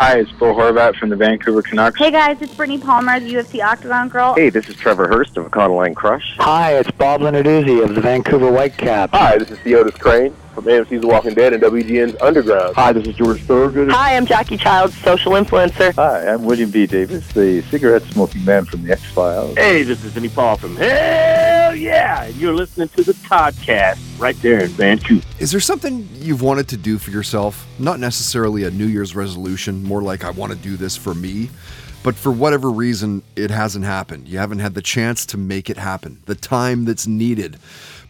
Hi, it's Bill Horvat from the Vancouver Canucks. Hey guys, it's Brittany Palmer, the UFC Octagon Girl. Hey, this is Trevor Hurst of Econoline Crush. Hi, it's Bob Lenarduzzi of the Vancouver Whitecaps. Hi, this is Theodus Crane from AMC's The Walking Dead and WGN's Underground. Hi, this is George Thorogood. Hi, I'm Jackie Childs, social influencer. Hi, I'm William B. Davis, the cigarette smoking man from the X Files. Hey, this is Vinnie Paul from Hell Yeah, you're listening to the podcast right there in Vancouver. Is there something you've wanted to do for yourself? Not necessarily a New Year's resolution, more like I want to do this for me. But for whatever reason, it hasn't happened. You haven't had the chance to make it happen, the time that's needed.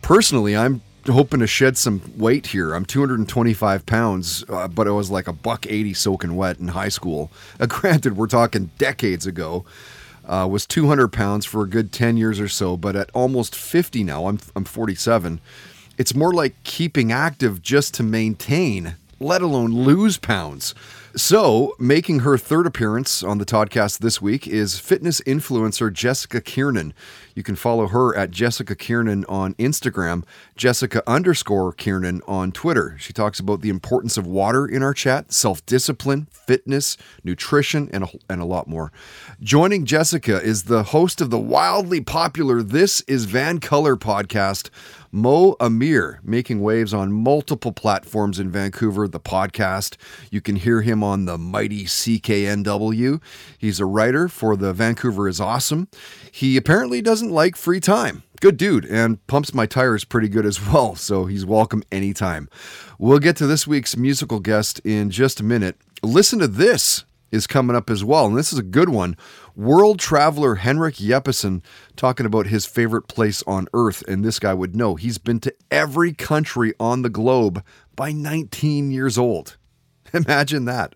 Personally, I'm hoping to shed some weight here. I'm 225 pounds, uh, but I was like a buck 80 soaking wet in high school. Uh, granted, we're talking decades ago. Uh, was 200 pounds for a good 10 years or so, but at almost 50 now, I'm, I'm 47. It's more like keeping active just to maintain, let alone lose pounds. So, making her third appearance on the Toddcast this week is fitness influencer Jessica Kiernan. You can follow her at Jessica Kiernan on Instagram, Jessica underscore Kiernan on Twitter. She talks about the importance of water in our chat, self discipline, fitness, nutrition, and a, and a lot more. Joining Jessica is the host of the wildly popular This is VANCOLOUR podcast. Mo Amir, making waves on multiple platforms in Vancouver, the podcast. You can hear him on the mighty CKNW. He's a writer for the Vancouver is Awesome. He apparently doesn't like free time. Good dude, and pumps my tires pretty good as well, so he's welcome anytime. We'll get to this week's musical guest in just a minute. Listen to this is coming up as well, and this is a good one. World traveler Henrik Jeppesen talking about his favorite place on earth, and this guy would know. He's been to every country on the globe by 19 years old. Imagine that.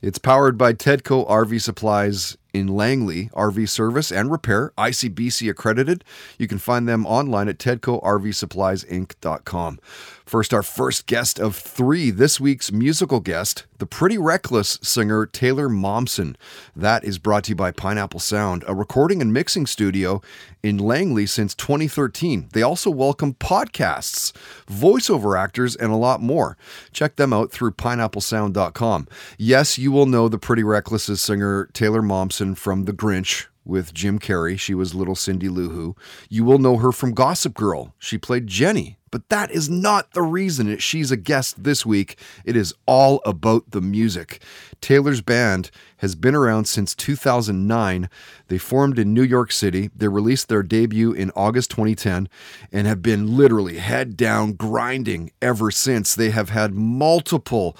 It's powered by Tedco RV Supplies in Langley, RV service and repair, ICBC accredited. You can find them online at tedcorvsuppliesinc.com. First, our first guest of three, this week's musical guest, the Pretty Reckless singer Taylor Momsen. That is brought to you by Pineapple Sound, a recording and mixing studio in Langley since 2013. They also welcome podcasts, voiceover actors, and a lot more. Check them out through pineapplesound.com. Yes, you will know the Pretty Reckless singer Taylor Momsen from The Grinch with Jim Carrey. She was little Cindy Lou Who. You will know her from Gossip Girl. She played Jenny. But that is not the reason she's a guest this week. It is all about the music. Taylor's band has been around since 2009. They formed in New York City. They released their debut in August 2010 and have been literally head down grinding ever since. They have had multiple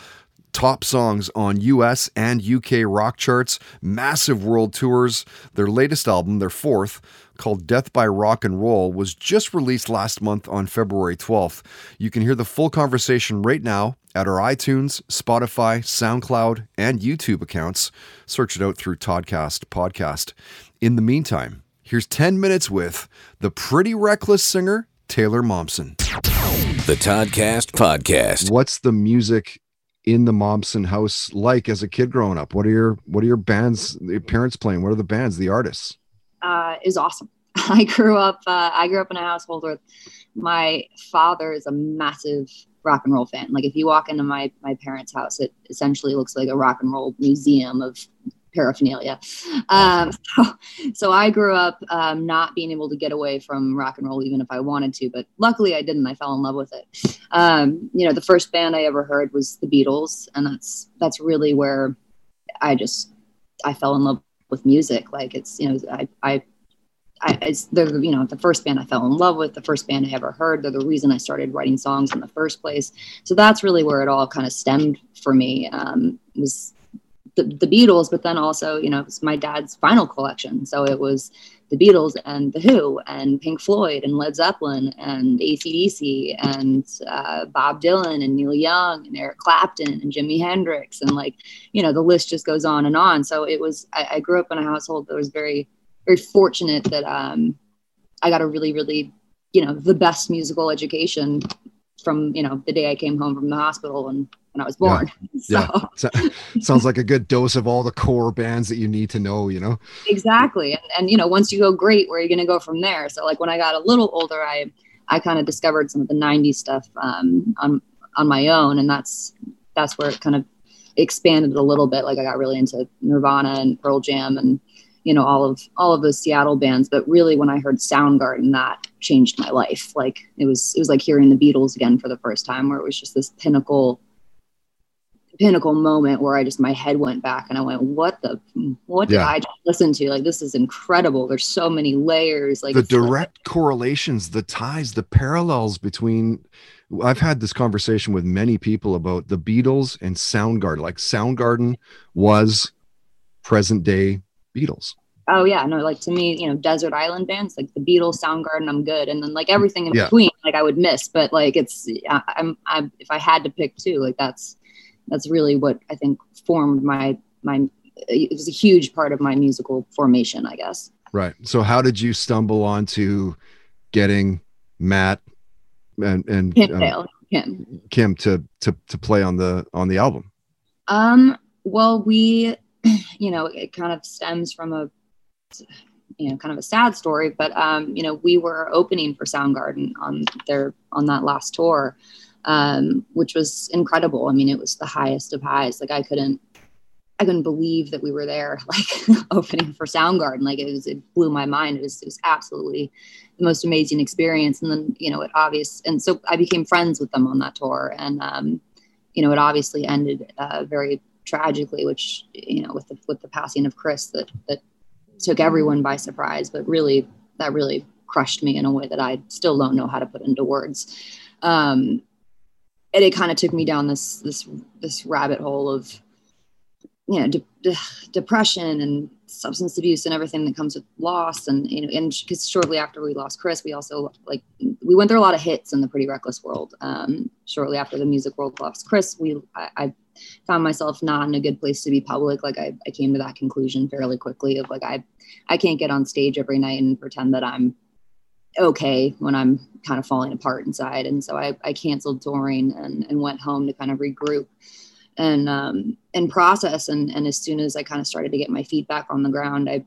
top songs on US and UK rock charts, massive world tours. Their latest album, their fourth, called Death by Rock and Roll, was just released last month on February 12th. You can hear the full conversation right now at our iTunes, Spotify, SoundCloud, and YouTube accounts. Search it out through Toddcast Podcast. In the meantime, here's 10 minutes with the pretty reckless singer, Taylor Momsen. The Toddcast Podcast. What's the music in the Momsen house like as a kid growing up? What are your what are your bands, your parents playing? What are the bands, the artists? Uh, is awesome. I grew up. Uh, I grew up in a household where my father is a massive rock and roll fan. Like if you walk into my my parents' house, it essentially looks like a rock and roll museum of paraphernalia. Um, so, so, I grew up um, not being able to get away from rock and roll, even if I wanted to. But luckily, I didn't. I fell in love with it. Um, you know, the first band I ever heard was the Beatles, and that's that's really where I just I fell in love with music. Like it's you know I I. I, it's the you know the first band I fell in love with, the first band I ever heard. They're the reason I started writing songs in the first place. So that's really where it all kind of stemmed for me. Um, was the, the Beatles, but then also, you know, it was my dad's vinyl collection. So it was the Beatles and The Who and Pink Floyd and Led Zeppelin and ACDC and uh, Bob Dylan and Neil Young and Eric Clapton and Jimi Hendrix. And like, you know, the list just goes on and on. So it was, I, I grew up in a household that was very, very fortunate that um, I got a really, really, you know, the best musical education from, you know, the day I came home from the hospital and when I was born. Yeah. So. yeah. Sounds like a good dose of all the core bands that you need to know, you know? Exactly. And, and you know, once you go great, where are you going to go from there? So like when I got a little older, I, I kind of discovered some of the 90s stuff um, on, on my own. And that's, that's where it kind of expanded a little bit. Like I got really into Nirvana and Pearl Jam and you know all of all of those Seattle bands. But really, when I heard Soundgarden, that changed my life. Like it was it was like hearing the Beatles again for the first time, where it was just this pinnacle pinnacle moment where I just my head went back and I went, "What the? What did I just listen to? Like this is incredible. There's so many layers. Like the it's like- direct correlations, the ties, the parallels between. I've had this conversation with many people about the Beatles and Soundgarden. Like Soundgarden was present day Beatles. Oh yeah, no, like to me, you know, desert island bands like the Beatles, Soundgarden, I'm good, and then like everything in Yeah. between, like I would miss, but like it's, I, I'm, I'm, if I had to pick two, like that's, that's really what I think formed my, my, it was a huge part of my musical formation, I guess. Right. So how did you stumble onto getting Matt and and Kim um, Kim. Kim to to to play on the on the album? Um, well, we, you know, it kind of stems from a, you know, kind of a sad story, but um, you know, we were opening for Soundgarden on their on that last tour, um, which was incredible. I mean, it was the highest of highs. Like I couldn't, I couldn't believe that we were there, like opening for Soundgarden. Like it was, it blew my mind. It was, it was absolutely the most amazing experience. And then, you know, it obvious, and so I became friends with them on that tour, and um, you know, it obviously ended uh, very tragically, which you know, with the with the passing of Chris, that that took everyone by surprise. But really, that really crushed me in a way that I still don't know how to put into words. Um, and it kind of took me down this this this rabbit hole of you know de- de- depression and substance abuse and everything that comes with loss. And you know and because shortly after we lost chris we also like we went through a lot of hits in the pretty reckless world. Um shortly after the music world lost chris we i, I found myself not in a good place to be public. Like I, I came to that conclusion fairly quickly of like i i can't get on stage every night and pretend that i'm okay when i'm kind of falling apart inside. And so i, I canceled touring and, and went home to kind of regroup. And um, and process. And, and as soon as I kind of started to get my feet back on the ground, I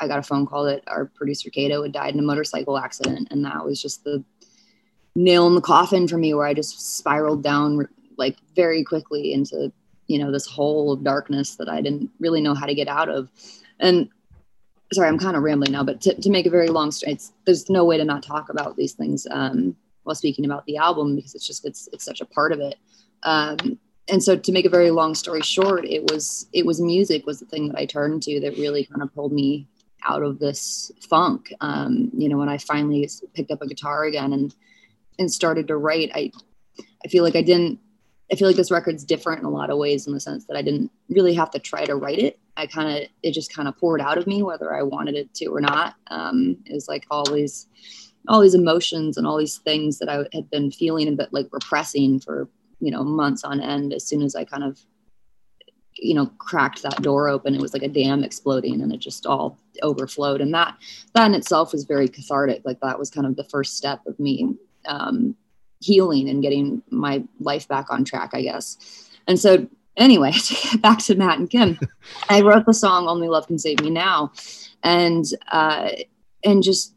I got a phone call that our producer Kato had died in a motorcycle accident, and that was just the nail in the coffin for me, where I just spiraled down like very quickly into you know this hole of darkness that I didn't really know how to get out of. And sorry, I'm kind of rambling now, but to, to make a very long story, there's no way to not talk about these things um, while speaking about the album because it's just it's it's such a part of it. Um, and so to make a very long story short it was it was music was the thing that i turned to that really kind of pulled me out of this funk. Um, you know when i finally picked up a guitar again and and started to write i i feel like i didn't i feel like this record's different in a lot of ways in the sense that i didn't really have to try to write it. I kind of it just kind of poured out of me whether i wanted it to or not. Um, it was like all these all these emotions and all these things that i had been feeling a bit like repressing for you know months on end as soon as i kind of you know cracked that door open it was like a dam exploding and it just all overflowed. And that that in itself was very cathartic. Like that was kind of the first step of me um, healing and getting my life back on track i guess. And so anyway to get back to matt and kim i wrote the song only love can save me now. And uh and just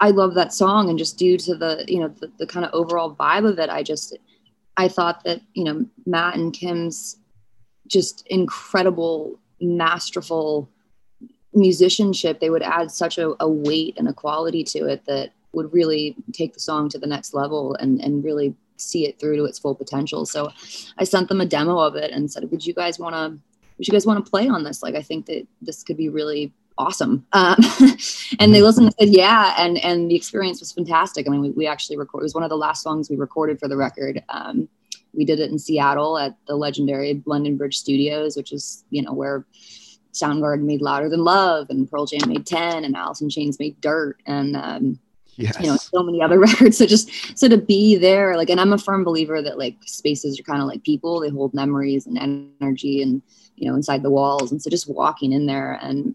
i love that song and just due to the you know the, the kind of overall vibe of it i just I thought that, you know, Matt and Kim's just incredible, masterful musicianship, they would add such a, a, weight and a quality to it that would really take the song to the next level and, and really see it through to its full potential. So I sent them a demo of it and said, would you guys want to, would you guys want to play on this? Like, I think that this could be really awesome. Um, and they listened and said, yeah. And, and the experience was fantastic. I mean, we, we actually recorded, it was one of the last songs we recorded for the record. Um, we did it in Seattle at the legendary London Bridge Studios, which is, you know, where Soundgarden made Louder Than Love and Pearl Jam made 10 and Alice in Chains made Dirt. And, um, yes. you know, so many other records. So just, so to be there, like, and I'm a firm believer that like spaces are kind of like people, they hold memories and energy and, you know, inside the walls. And so just walking in there and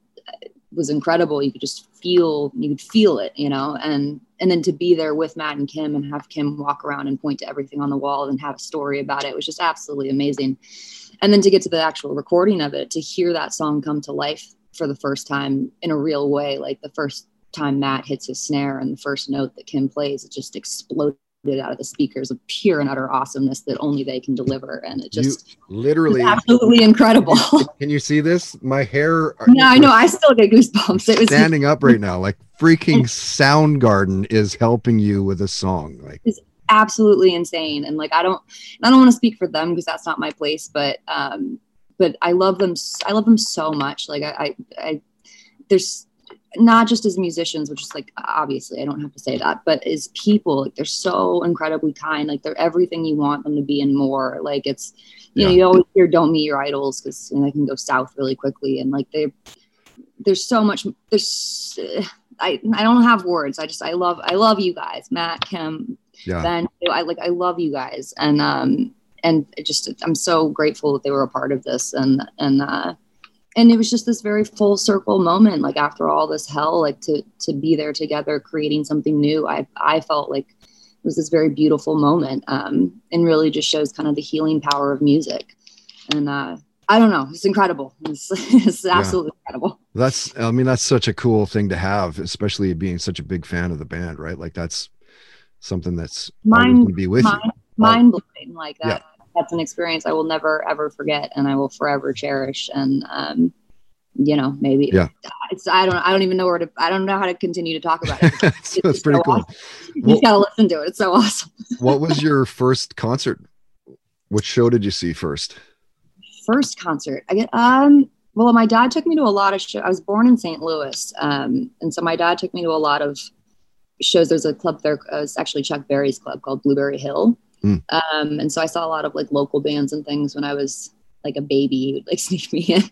was incredible. You could just feel, you could feel it, you know, and, and then to be there with Matt and Kim and have Kim walk around and point to everything on the wall and have a story about it was just absolutely amazing. And then to get to the actual recording of it, to hear that song come to life for the first time in a real way, like the first time Matt hits his snare and the first note that Kim plays, it just exploded it out of the speakers of pure and utter awesomeness that only they can deliver. And it just you literally absolutely incredible. Can you see this? My hair. No, I know. I still get goosebumps. It was standing up right now. Like freaking Soundgarden is helping you with a song. Like it's absolutely insane. And like I don't, I don't want to speak for them because that's not my place. But um, but I love them. I love them so much. Like I, I, I there's not just as musicians, which is like obviously I don't have to say that, but as people, like they're so incredibly kind. Like they're everything you want them to be and more. Like it's you yeah. know you always hear don't meet your idols because you know, they can go south really quickly and like they there's so much there's I I don't have words. I just I love I love you guys, Matt, Kim, yeah. Ben. I like I love you guys and um and just I'm so grateful that they were a part of this and and uh and it was just this very full circle moment like after all this hell like to to be there together creating something new i i felt like it was this very beautiful moment um and really just shows kind of the healing power of music and uh I don't know. It's incredible. It's, it's absolutely yeah. incredible. That's, I mean, that's such a cool thing to have, especially being such a big fan of the band, right? Like that's something that's mind, be with mind, you. Mind blowing like that. Yeah that's an experience I will never ever forget and I will forever cherish. And um, you know, maybe yeah. it's I don't I don't even know where to I don't know how to continue to talk about it. It's, it's pretty so cool. Awesome. You well, gotta listen to it. It's so awesome. what was your first concert? Which show did you see first? First concert. I get um well my dad took me to a lot of shows. I was born in St. Louis. Um and so my dad took me to a lot of shows. There's a club there, uh, it's actually Chuck Berry's club called Blueberry Hill. Mm. Um, and so I saw a lot of like local bands and things when I was like a baby he would like sneak me in.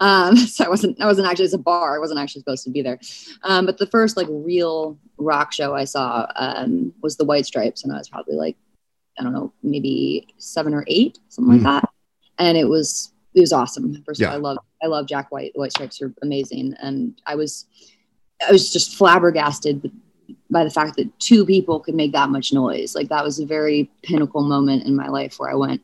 Um, so I wasn't, I wasn't actually, as a bar. I wasn't actually supposed to be there. Um, but the first like real rock show I saw um, was the White Stripes. And I was probably like, I don't know, maybe seven or eight, something mm. like that. And it was, it was awesome. First yeah. of all, I love, I love Jack White. The White Stripes are amazing. And I was, I was just flabbergasted by the fact that two people could make that much noise. Like that was a very pinnacle moment in my life where I went,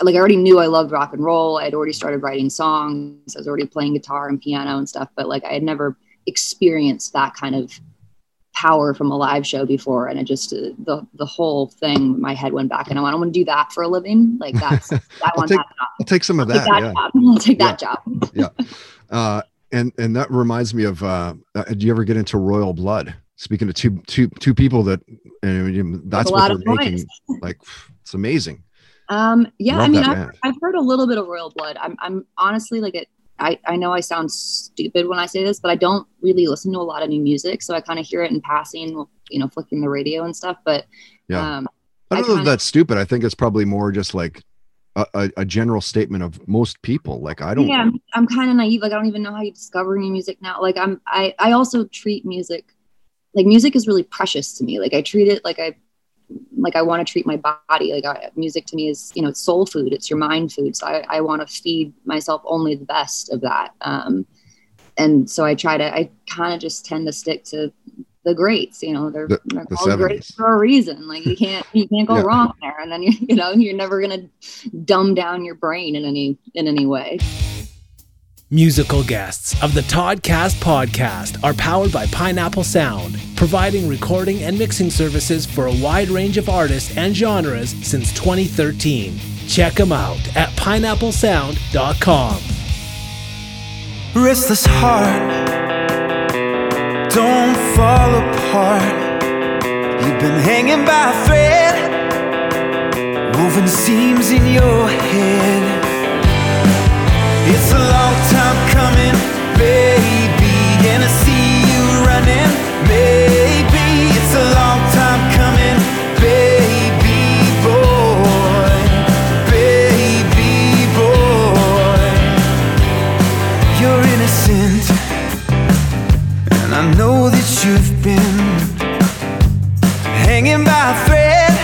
like I already knew I loved rock and roll. I had already started writing songs. I was already playing guitar and piano and stuff, but like I had never experienced that kind of power from a live show before. And it just, uh, the, the whole thing, my head went back and I went, I want to do that for a living. Like that's, I want take, that job. I'll take some of that. that yeah. job. I'll take yeah. that job. yeah. Uh, and, and that reminds me of, uh, uh, do you ever get into Royal Blood? Speaking to two two two people that and that's what they're making like it's amazing um yeah Love i mean I've, I've, heard a little bit of royal blood i'm, I'm honestly like it I, I know I sound stupid when I say this, but I don't really listen to a lot of new music. So I kind of hear it in passing, you know, flicking the radio and stuff. But yeah, um, I don't I know that's stupid. I think it's probably more just like a, a, a, general statement of most people. Like I don't. Yeah, I'm, I'm kind of naive. Like I don't even know how you discover new music now. Like I'm I I also treat music like music is really precious to me. Like I treat it like I like I want to treat my body. Like I, music to me is, you know, it's soul food. It's your mind food. So I, I want to feed myself only the best of that. Um, and so I try to, I kind of just tend to stick to the greats, you know, they're, the, they're the all 70s. great for a reason. Like you can't, you can't go yeah. wrong there. And then you, you know, you're never going to dumb down your brain in any, in any way. Musical guests of the Toddcast podcast are powered by Pineapple Sound, providing recording and mixing services for a wide range of artists and genres since 2013. Check them out at pineapplesound.com. Restless heart, don't fall apart. You've been hanging by a thread, woven seams in your head. It's a long time coming, baby, and I see you running, maybe it's a long time coming, baby boy, baby boy. You're innocent, and I know that you've been hanging by a thread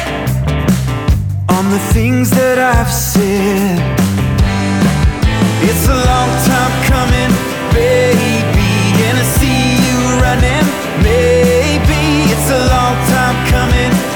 on the things that I've said. It's a long time coming, baby. And I see you running, maybe. It's a long time coming.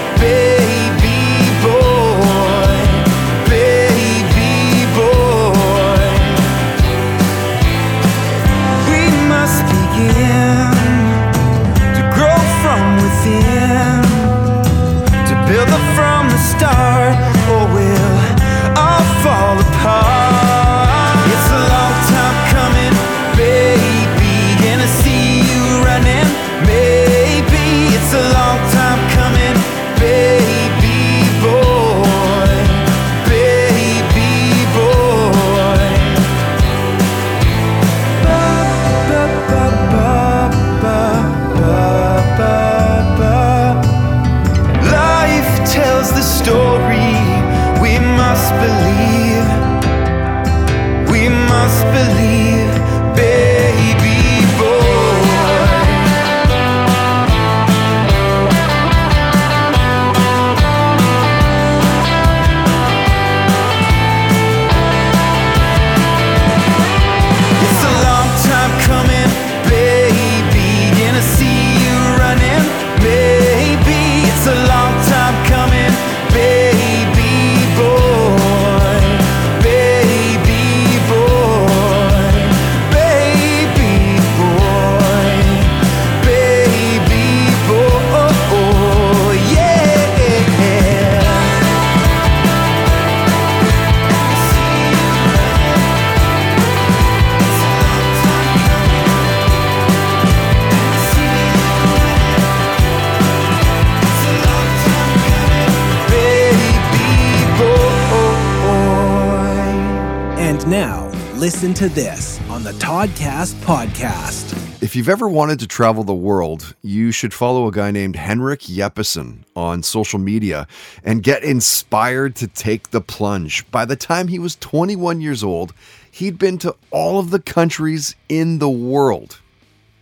To this on the Toddcast podcast. If you've ever wanted to travel the world, you should follow a guy named Henrik Jeppesen on social media and get inspired to take the plunge. By the time he was 21 years old, he'd been to all of the countries in the world.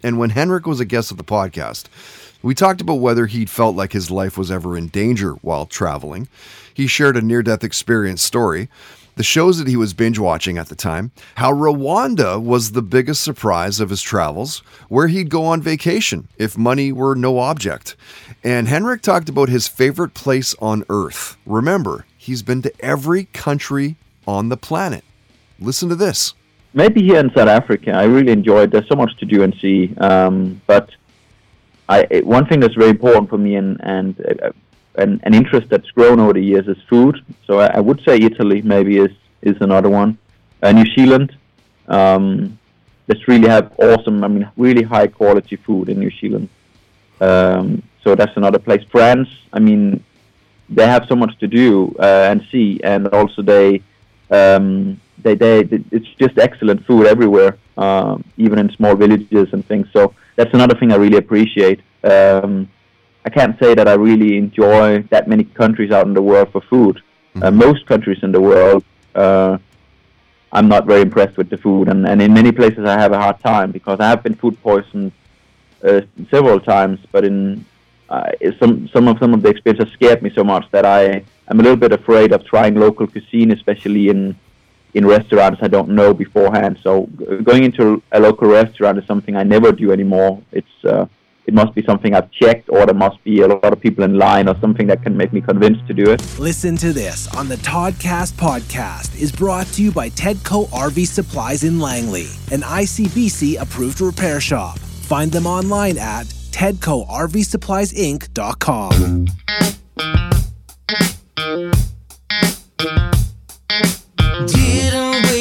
And when Henrik was a guest of the podcast, we talked about whether he'd felt like his life was ever in danger while traveling. He shared a near death experience story, the shows that he was binge watching at the time, how Rwanda was the biggest surprise of his travels, where he'd go on vacation if money were no object. And Henrik talked about his favorite place on earth. Remember, he's been to every country on the planet. Listen to this. Maybe here in South Africa, I really enjoyed. There's so much to do and see. Um, but I, one thing that's very important for me and and uh, an, an interest that's grown over the years is food. So I, I would say Italy maybe is is another one. Uh, New Zealand, um, just really have awesome. I mean, really high quality food in New Zealand. Um, so that's another place. France, I mean, they have so much to do uh, and see, and also they, um, they, they, it's just excellent food everywhere, um, even in small villages and things. So that's another thing I really appreciate. Um, I can't say that I really enjoy that many countries out in the world for food. Uh, most countries in the world, uh, I'm not very impressed with the food, and, and in many places I have a hard time because I have been food poisoned uh, several times. But in uh, some some of some of the experiences scared me so much that I am a little bit afraid of trying local cuisine, especially in in restaurants I don't know beforehand. So g- going into a local restaurant is something I never do anymore. It's uh, it must be something I've checked, or there must be a lot of people in line, or something that can make me convinced to do it. Listen to this on the Toddcast podcast is brought to you by Tedco RV Supplies in Langley, an ICBC approved repair shop. Find them online at tedcorvsuppliesinc.com. Didn't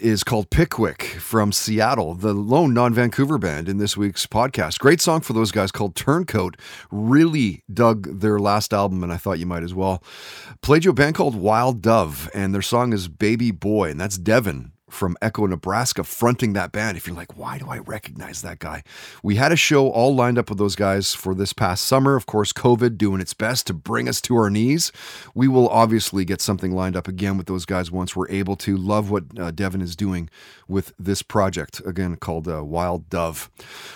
is called Pickwick from Seattle, the lone non Vancouver band in this week's podcast. Great song for those guys called Turncoat. Really dug their last album, and I thought you might as well. Played you a band called Wild Dove, and their song is Baby Boy, and that's Devin from Echo, Nebraska, fronting that band. If you're like, why do I recognize that guy? We had a show all lined up with those guys for this past summer. Of course, COVID doing its best to bring us to our knees. We will obviously get something lined up again with those guys once we're able to. Love what uh, Devin is doing with this project, again called uh, Wild Dove.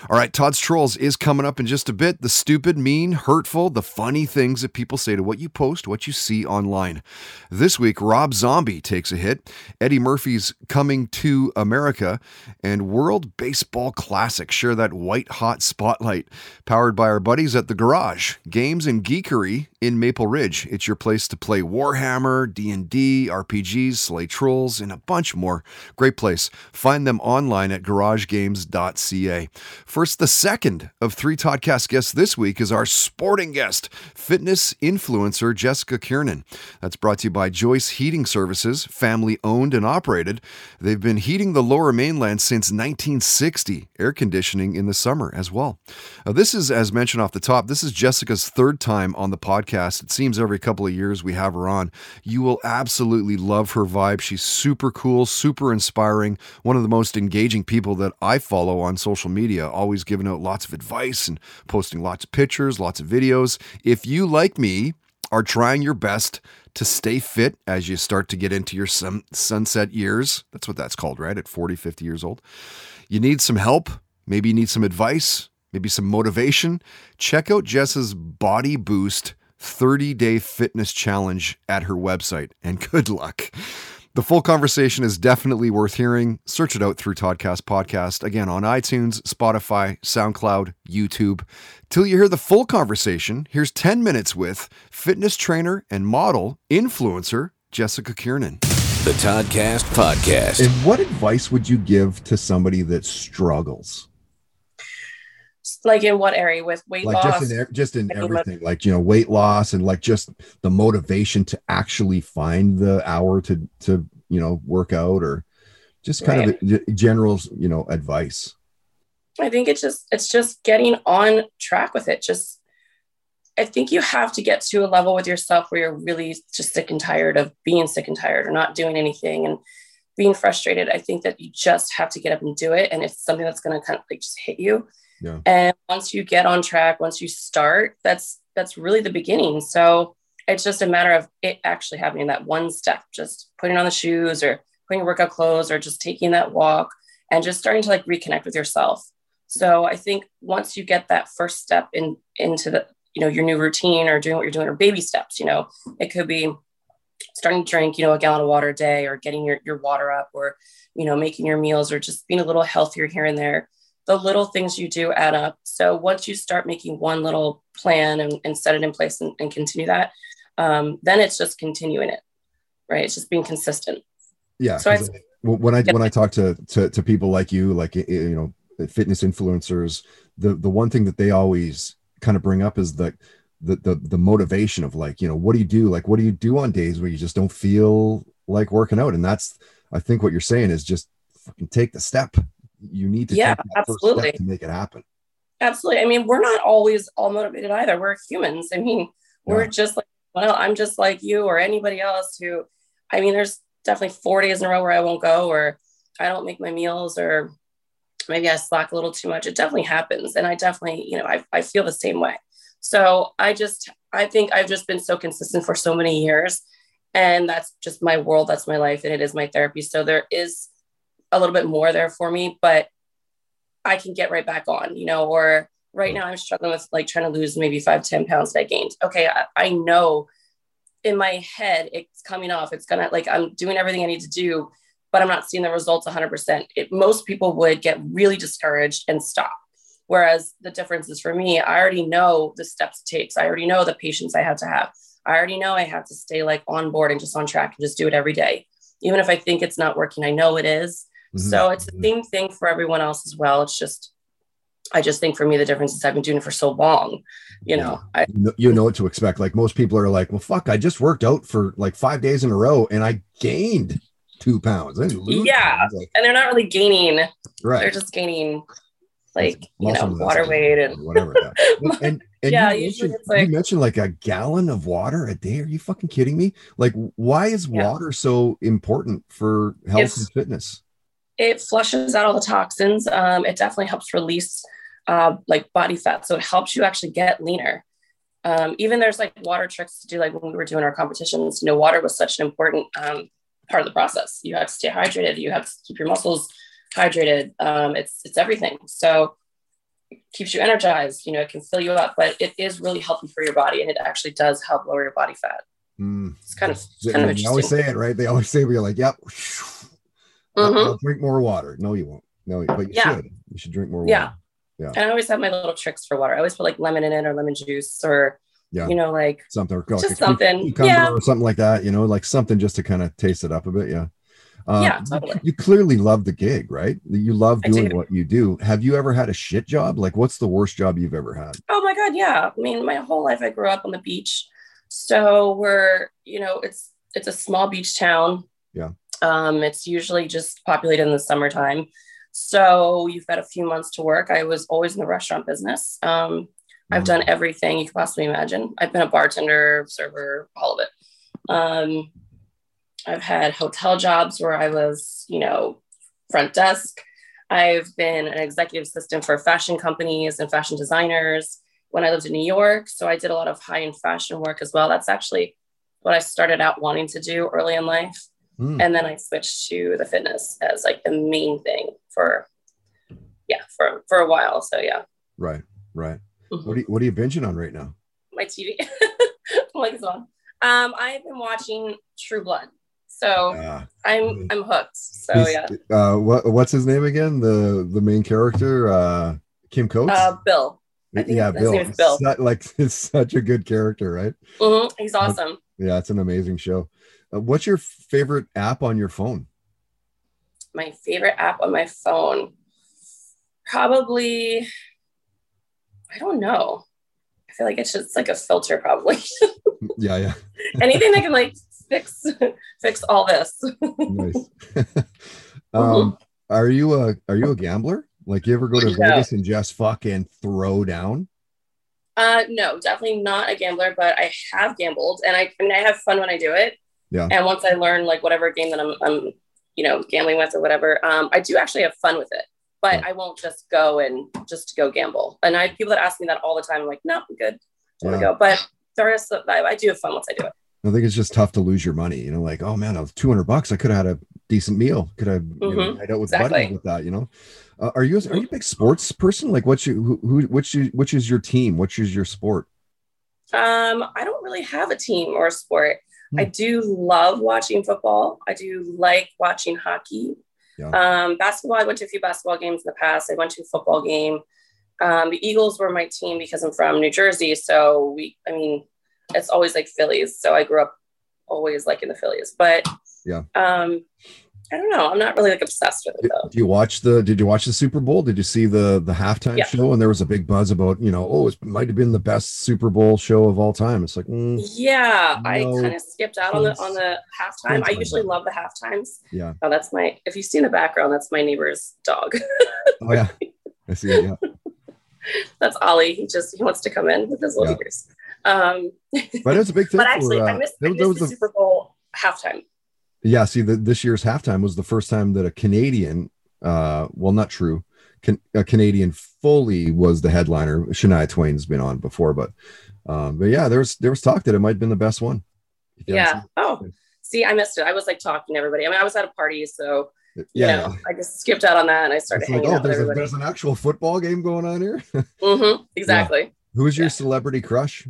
All right, Todd's Trolls is coming up in just a bit. The stupid, mean, hurtful, the funny things that people say to what you post, what you see online. This week, Rob Zombie takes a hit. Eddie Murphy's Coming to America and World Baseball Classic share that white hot spotlight. Powered by our buddies at The Garage, Games and Geekery in Maple Ridge. It's your place to play Warhammer, D&D, RPGs, Slay Trolls, and a bunch more. Great place. Find them online at garagegames.ca. First, the second of three Toddcast guests this week is our sporting guest, fitness influencer Jessica Kiernan. That's brought to you by Joyce Heating Services, family owned and operated. They've been heating the lower mainland since 1960, air conditioning in the summer as well. Now, this is, as mentioned off the top, this is Jessica's third time on the podcast. It seems every couple of years we have her on. You will absolutely love her vibe. She's super cool, super inspiring, one of the most engaging people that I follow on social media, always giving out lots of advice and posting lots of pictures, lots of videos. If you, like me, are trying your best to stay fit as you start to get into your sun- sunset years. That's what that's called, right? At 40, 50 years old. You need some help. Maybe you need some advice, maybe some motivation. Check out Jess's Body Boost 30 day fitness challenge at her website, and good luck. The full conversation is definitely worth hearing. Search it out through Toddcast Podcast, again on iTunes, Spotify, SoundCloud, YouTube. Till you hear the full conversation, here's 10 minutes with fitness trainer and model influencer Jessica Kiernan. The Toddcast Podcast. And what advice would you give to somebody that struggles? Like in what area with weight like loss? just in, just in everything, like you know, weight loss and like just the motivation to actually find the hour to to you know work out or just kind of g- general you know advice. I think it's just it's just getting on track with it. Just I think you have to get to a level with yourself where you're really just sick and tired of being sick and tired or not doing anything and being frustrated. I think that you just have to get up and do it. And it's something that's gonna kind of like just hit you. Yeah. And once you get on track, once you start, that's that's really the beginning. So it's just a matter of it actually happening that one step, just putting on the shoes or putting your workout clothes or just taking that walk and just starting to like reconnect with yourself. So I think once you get that first step in into the you know your new routine or doing what you're doing or baby steps, you know, it could be starting to drink, you know, a gallon of water a day or getting your, your water up or, you know, making your meals or just being a little healthier here and there. The little things you do add up. So once you start making one little plan and, and set it in place and, and continue that, um, then it's just continuing it, right? It's just being consistent. Yeah. So I, when I when I talk to, to to people like you, like you know, fitness influencers, the the one thing that they always kind of bring up is the the the the motivation of like, you know, what do you do? Like, what do you do on days where you just don't feel like working out? And that's I think what you're saying is just fucking take the step. You need to Yeah, take that first absolutely. to make it happen. Absolutely. I mean, we're not always all motivated either. We're humans. I mean, we're just like, well, I'm just like you or anybody else who, I mean, there's definitely four days in a row where I won't go or I don't make my meals or maybe I slack a little too much. It definitely happens. And I definitely, you know, I, I feel the same way. So I just, I think I've just been so consistent for so many years. And that's just my world. That's my life. And it is my therapy. So there is a little bit more there for me, but I can get right back on, you know, or right mm-hmm. now I'm struggling with like trying to lose maybe five, 10 pounds that I gained. Okay. I, I know in my head it's coming off. It's gonna like I'm doing everything I need to do, but I'm not seeing the results 100%. Most people would get really discouraged and stop. Whereas the difference is for me, I already know the steps it takes. I already know the patience I have to have. I already know I have to stay like on board and just on track and just do it every day. Even if I think it's not working, I know it is. Mm-hmm. So it's the mm-hmm. same thing for everyone else as well. It's just, I just think for me, the difference is I've been doing it for so long, you know, I, you know, what to expect. Like most people are like, well, fuck, I just worked out for like five days in a row and I gained two pounds. Yeah, pounds, like, and they're not really gaining. Right. They're just gaining like you know water weight and whatever. Yeah. And, and Yeah, you, mentioned, it's like- you mentioned like a gallon of water a day. Are you fucking kidding me? Like, why is Yeah. water so important for health It's- and fitness? It flushes out all the toxins. Um, it definitely helps release uh, like body fat, so it helps you actually get leaner. Um, even there's like water tricks to do, like when we were doing our competitions. You know, water was such an important um, part of the process. You have to stay hydrated. You have to keep your muscles hydrated. Um, it's it's everything. So it keeps you energized. You know, it can fill you up, but it is really healthy for your body, and it actually does help lower your body fat. Mm. It's kind of it's They, kind of they always say it, right? They always say, "We're like, yep, I'll- Mhm. I'll drink more water." No, you won't. No, but you Yeah. should. You should drink more Yeah. water. Yeah. Yeah. And I always have my little tricks for water. I always put like lemon in it or lemon juice or Yeah. you know like something or Just like something. Yeah. or something like that. You know, like something just to kind of taste it up a bit. Yeah. Uh, Yeah, you- totally. You, clearly love the gig, right? You love doing do. what you do. Have you ever had a shit job? Like, what's the worst job you've ever had? Oh my God, yeah. I mean, my whole life I grew up on the beach. So we're, you know, it's it's a small beach town. Yeah. Um, it's usually just populated in the summertime. So you've got a few months to work. I was always in the restaurant business. Um, I've done everything you could possibly imagine. I've been a bartender, server, all of it. Um, I've had hotel jobs where I was, you know, front desk. I've been an executive assistant for fashion companies and fashion designers when I lived in New York. So I did a lot of high end fashion work as well. That's actually what I started out wanting to do early in life. Hmm. And then I switched to the fitness as like the main thing for, yeah, for, for a while. So yeah, Right, right. Mm-hmm. What are you, what are you binging on right now? my TV. Like one. Um, I've been watching True Blood. So I'm I'm hooked. So yeah. Uh, what what's his name again? The the main character, uh, Kim Coates. Uh, Bill. Yeah, Bill. Bill. Su- like it's such a good character, right? Mhm, He's awesome. Yeah, it's an amazing show. Uh, what's your favorite app on your phone? My favorite app on my phone, probably. I don't know. I feel like it's just like a filter, probably. Yeah, yeah. Anything that can like fix fix all this. nice. um, are you a are you a gambler? Like you ever go to No. Vegas and just fucking throw down? Uh, no, definitely not a gambler, but I have gambled, and I, I mean, I have fun when I do it. Yeah. And once I learn like whatever game that I'm, I'm, you know, gambling with or whatever, um, I do actually have fun with it. But I won't just go and just go gamble. And I have people that ask me that all the time. I'm like, no, I'm good. I Yeah. go. But the rest of I, I do have fun once I do it. I think it's just tough to lose your money. You know, like oh man, I was two hundred bucks. I could have had a decent meal. Could have you know, Mhm, night with exactly. with that. You know, uh, are you are you a big sports person? Like, what's your who, who which is which is your team? Which is your sport? Um, I don't really have a team or a sport. Hmm. I do love watching football. I do like watching hockey. Yeah. Um, basketball, I went to a few basketball games in the past. I went to a football game. Um, the Eagles were my team because I'm from New Jersey. So we, I mean, it's always like Phillies. So I grew up always like in the Phillies. But Yeah. um, I don't know. I'm not really like obsessed with it though. Do you watch the? Did you watch the Super Bowl? Did you see the the halftime Yeah. show? And there was a big buzz about you know, oh, it might have been the best Super Bowl show of all time. It's like, mm, Yeah, I kind of skipped out on the on the halftime. I usually love the halftimes. yeah. Oh, that's my. If you see in the background, that's my neighbor's dog. Oh yeah, I see it. Yeah, that's Ollie. He just he wants to come in with his little Yeah. ears. Um, but it was a big thing. but actually, for, uh, I missed, I missed was the a- Super Bowl halftime. Yeah, see, the, this year's halftime was the first time that a Canadian, uh, well, not true, can, a Canadian fully was the headliner. Shania Twain's been on before, but, um, but yeah, there was there was talk that it might have been the best one. Yeah. Oh, see, I missed it. I was like talking to everybody. I mean, I was at a party, so Yeah, you know, yeah. I just skipped out on that and I started like, hanging oh, there's, a, there's an actual football game going on here. mm-hmm, exactly. Who is your celebrity crush?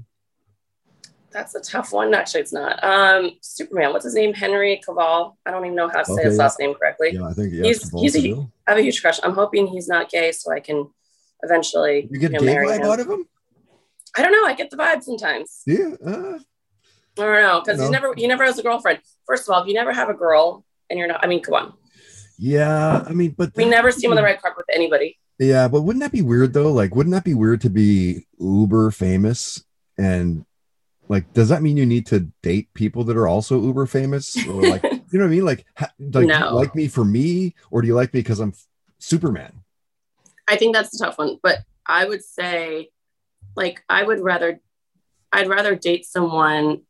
That's a tough one. Actually, it's not. Um, Superman. What's his name? Henry Cavill. I don't even know how to say Okay, his yeah. last name correctly. Yeah, I think yeah, he's he's a. I have a huge crush. I'm hoping he's not gay, so I can eventually You get know, gay marry vibe him. out of him? I don't know. I get the vibe sometimes. Yeah. Uh, I don't know because he never he never has a girlfriend. First of all, if you never have a girl and you're not, I mean, come on, yeah, I mean, but we never see him on the red carpet with anybody. Yeah, but wouldn't that be weird though? Like, wouldn't that be weird to be uber famous and like, does that mean you need to date people that are also uber famous? Or like, You know what I mean? Like, ha, like, do you No. like me for me, or do you like me because I'm Superman? I think that's a tough one, but I would say, like, I would rather, I'd rather date someone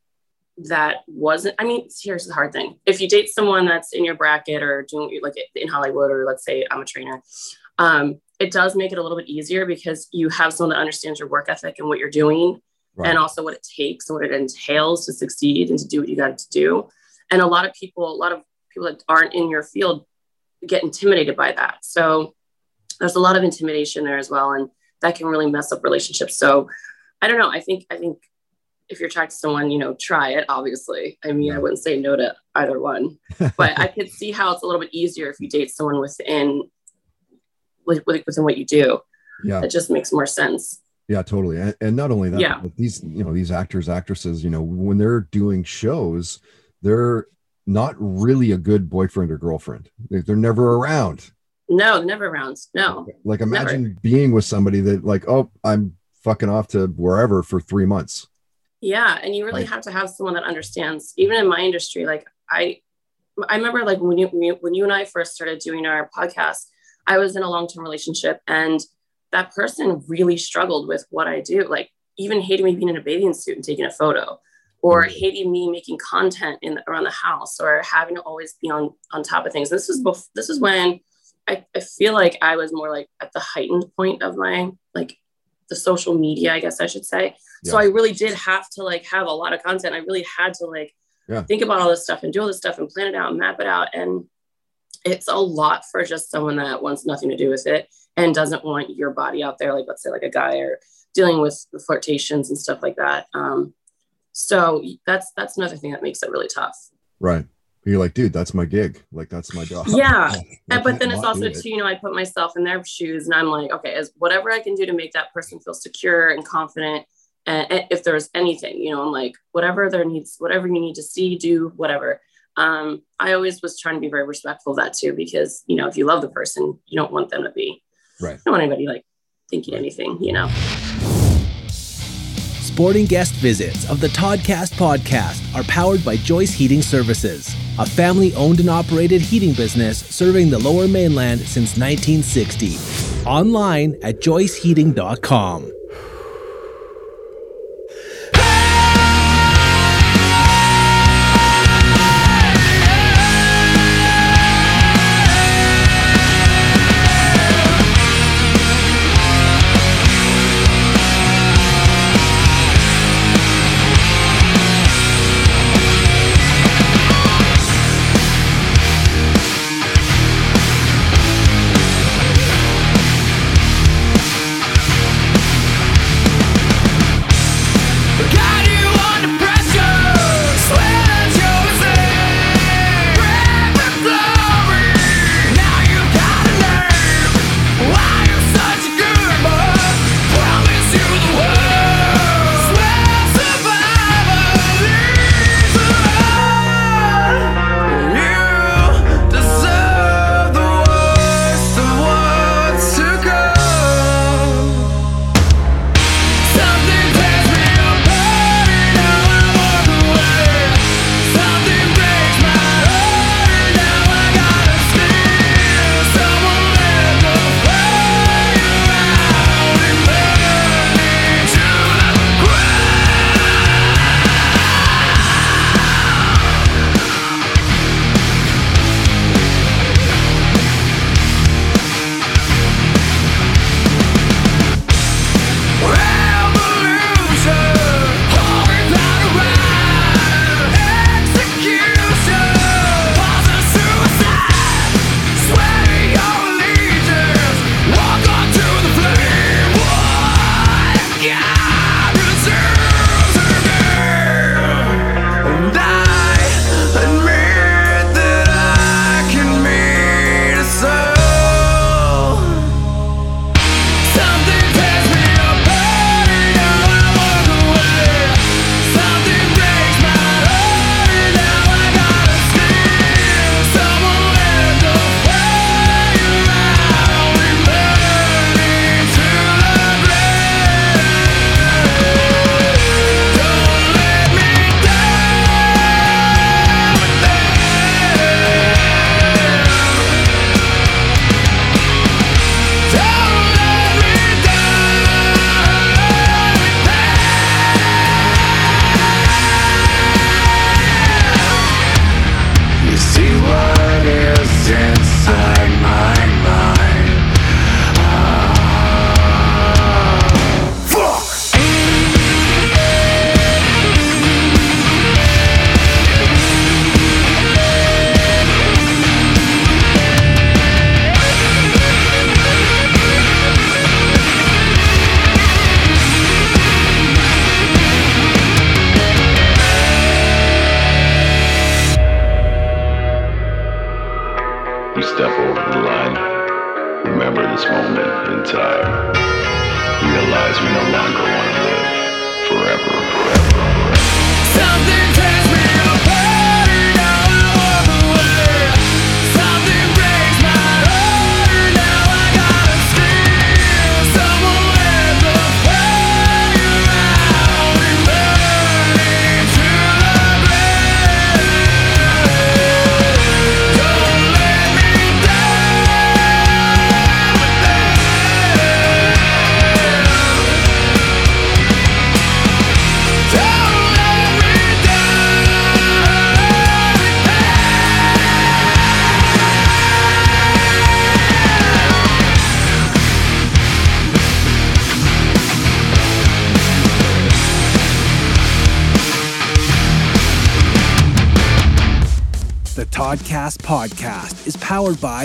that wasn't. I mean, here's the hard thing: if you date someone that's in your bracket or doing like in Hollywood, or let's say I'm a trainer, um, it does make it a little bit easier because you have someone that understands your work ethic and what you're doing, Right. and also what it takes and what it entails to succeed and to do what you got to do. And a lot of people, a lot of people that aren't in your field get intimidated by that. So there's a lot of intimidation there as well and that can really mess up relationships so i don't know i think i think if you're attracted to someone you know try it obviously i mean i wouldn't say no to either one but i could see how it's a little bit easier if you date someone within with, with- within what you do Yeah. it just makes more sense Yeah, totally. And, and not only that, Yeah. but these, you know, these actors, actresses, you know, when they're doing shows, they're not really a good boyfriend or girlfriend. They- They're never around. no never rounds no Like imagine being with somebody that like, oh, I'm fucking off to wherever for three months. Yeah, and you really Like- have to have someone that understands. Even in my industry, like I, I remember like when you- when you and I first started doing our podcast, I was in a long term relationship, and that person really struggled with what I do. Like even hating me being in a bathing suit and taking a photo, or mm-hmm. hating me making content in around the house, or having to always be on on top of things. This is bef- this is when I, I feel like I was more like at the heightened point of my like the social media, I guess I should say. So I really did have to like have a lot of content. I really had to like Yeah. think about all this stuff and do all this stuff and plan it out and map it out. And it's a lot for just someone that wants nothing to do with it and doesn't want your body out there, like let's say like a guy or dealing with the flirtations and stuff like that. Um, so that's that's another thing that makes it really tough. Right. You're like, dude, that's my gig. Like, that's my job. Yeah. And, but then it's also too, you know, I put myself in their shoes and I'm like, okay, as whatever I can do to make that person feel secure and confident. And and if there's anything, you know, I'm like, whatever their needs, whatever you need to see, do, whatever. Um, I always was trying to be very respectful of that too, because, you know, if you love the person, you don't want them to be, right. you don't want anybody like thinking anything, you know? Sporting guest visits of the Toddcast podcast are powered by Joyce Heating Services, a family owned and operated heating business serving the lower mainland since 1960. Online at joyceheating.com.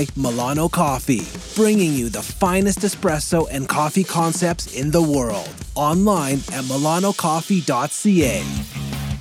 by Milano Coffee, bringing you the finest espresso and coffee concepts in the world. Online at milanocoffee.ca.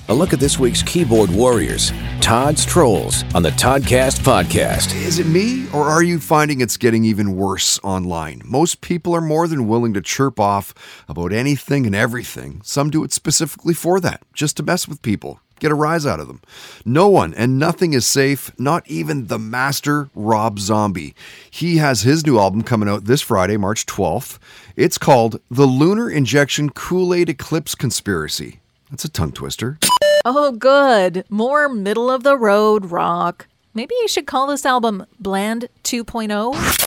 A look at this week's keyboard warriors, Todd's Trolls, on the Toddcast Podcast. Is it me, or are you finding it's getting even worse online? Most people are more than willing to chirp off about anything and everything. Some do it specifically for that, just to mess with people, get a rise out of them. No one and nothing is safe, not even the master Rob Zombie. He has his new album coming out this Friday, March 12th. It's called The Lunar Injection Kool Aid Eclipse Conspiracy. That's a tongue twister. Oh, good. More middle of the road rock. Maybe you should call this album Bland 2.0.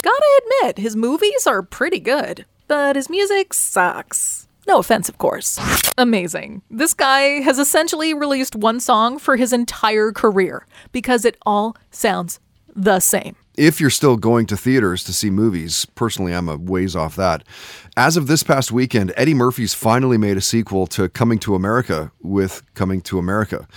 Gotta admit, his movies are pretty good, but his music sucks. No offense, of course. Amazing. This guy has essentially released one song for his entire career because it all sounds the same. if you're still going to theaters to see movies, personally, I'm a ways off that. As of this past weekend, Eddie Murphy's finally made a sequel to Coming to America with Coming to America.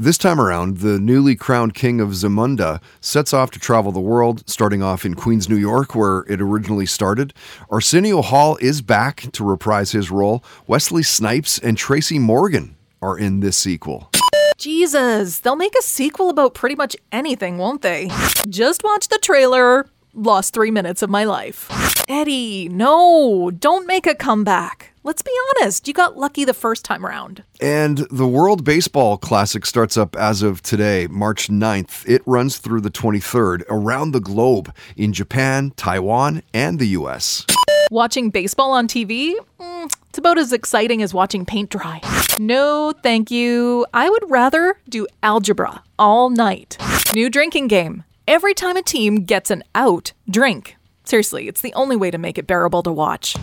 This time around, the newly crowned king of Zamunda sets off to travel the world, starting off in Queens, New York, where it originally started. Arsenio Hall is back to reprise his role. Wesley Snipes and Tracy Morgan are in this sequel. Jesus, they'll make a sequel about pretty much anything, won't they? Just watch the trailer. Lost three minutes of my life. Eddie, no, don't make a comeback. Let's be honest, you got lucky the first time around. And the World Baseball Classic starts up as of today, March 9th. It runs through the 23rd around the globe in Japan, Taiwan, and the US. Watching baseball on TV? Mm, it's about as exciting as watching paint dry. No, thank you. I would rather do algebra all night. New drinking game. Every time a team gets an out, drink. Seriously, it's the only way to make it bearable to watch.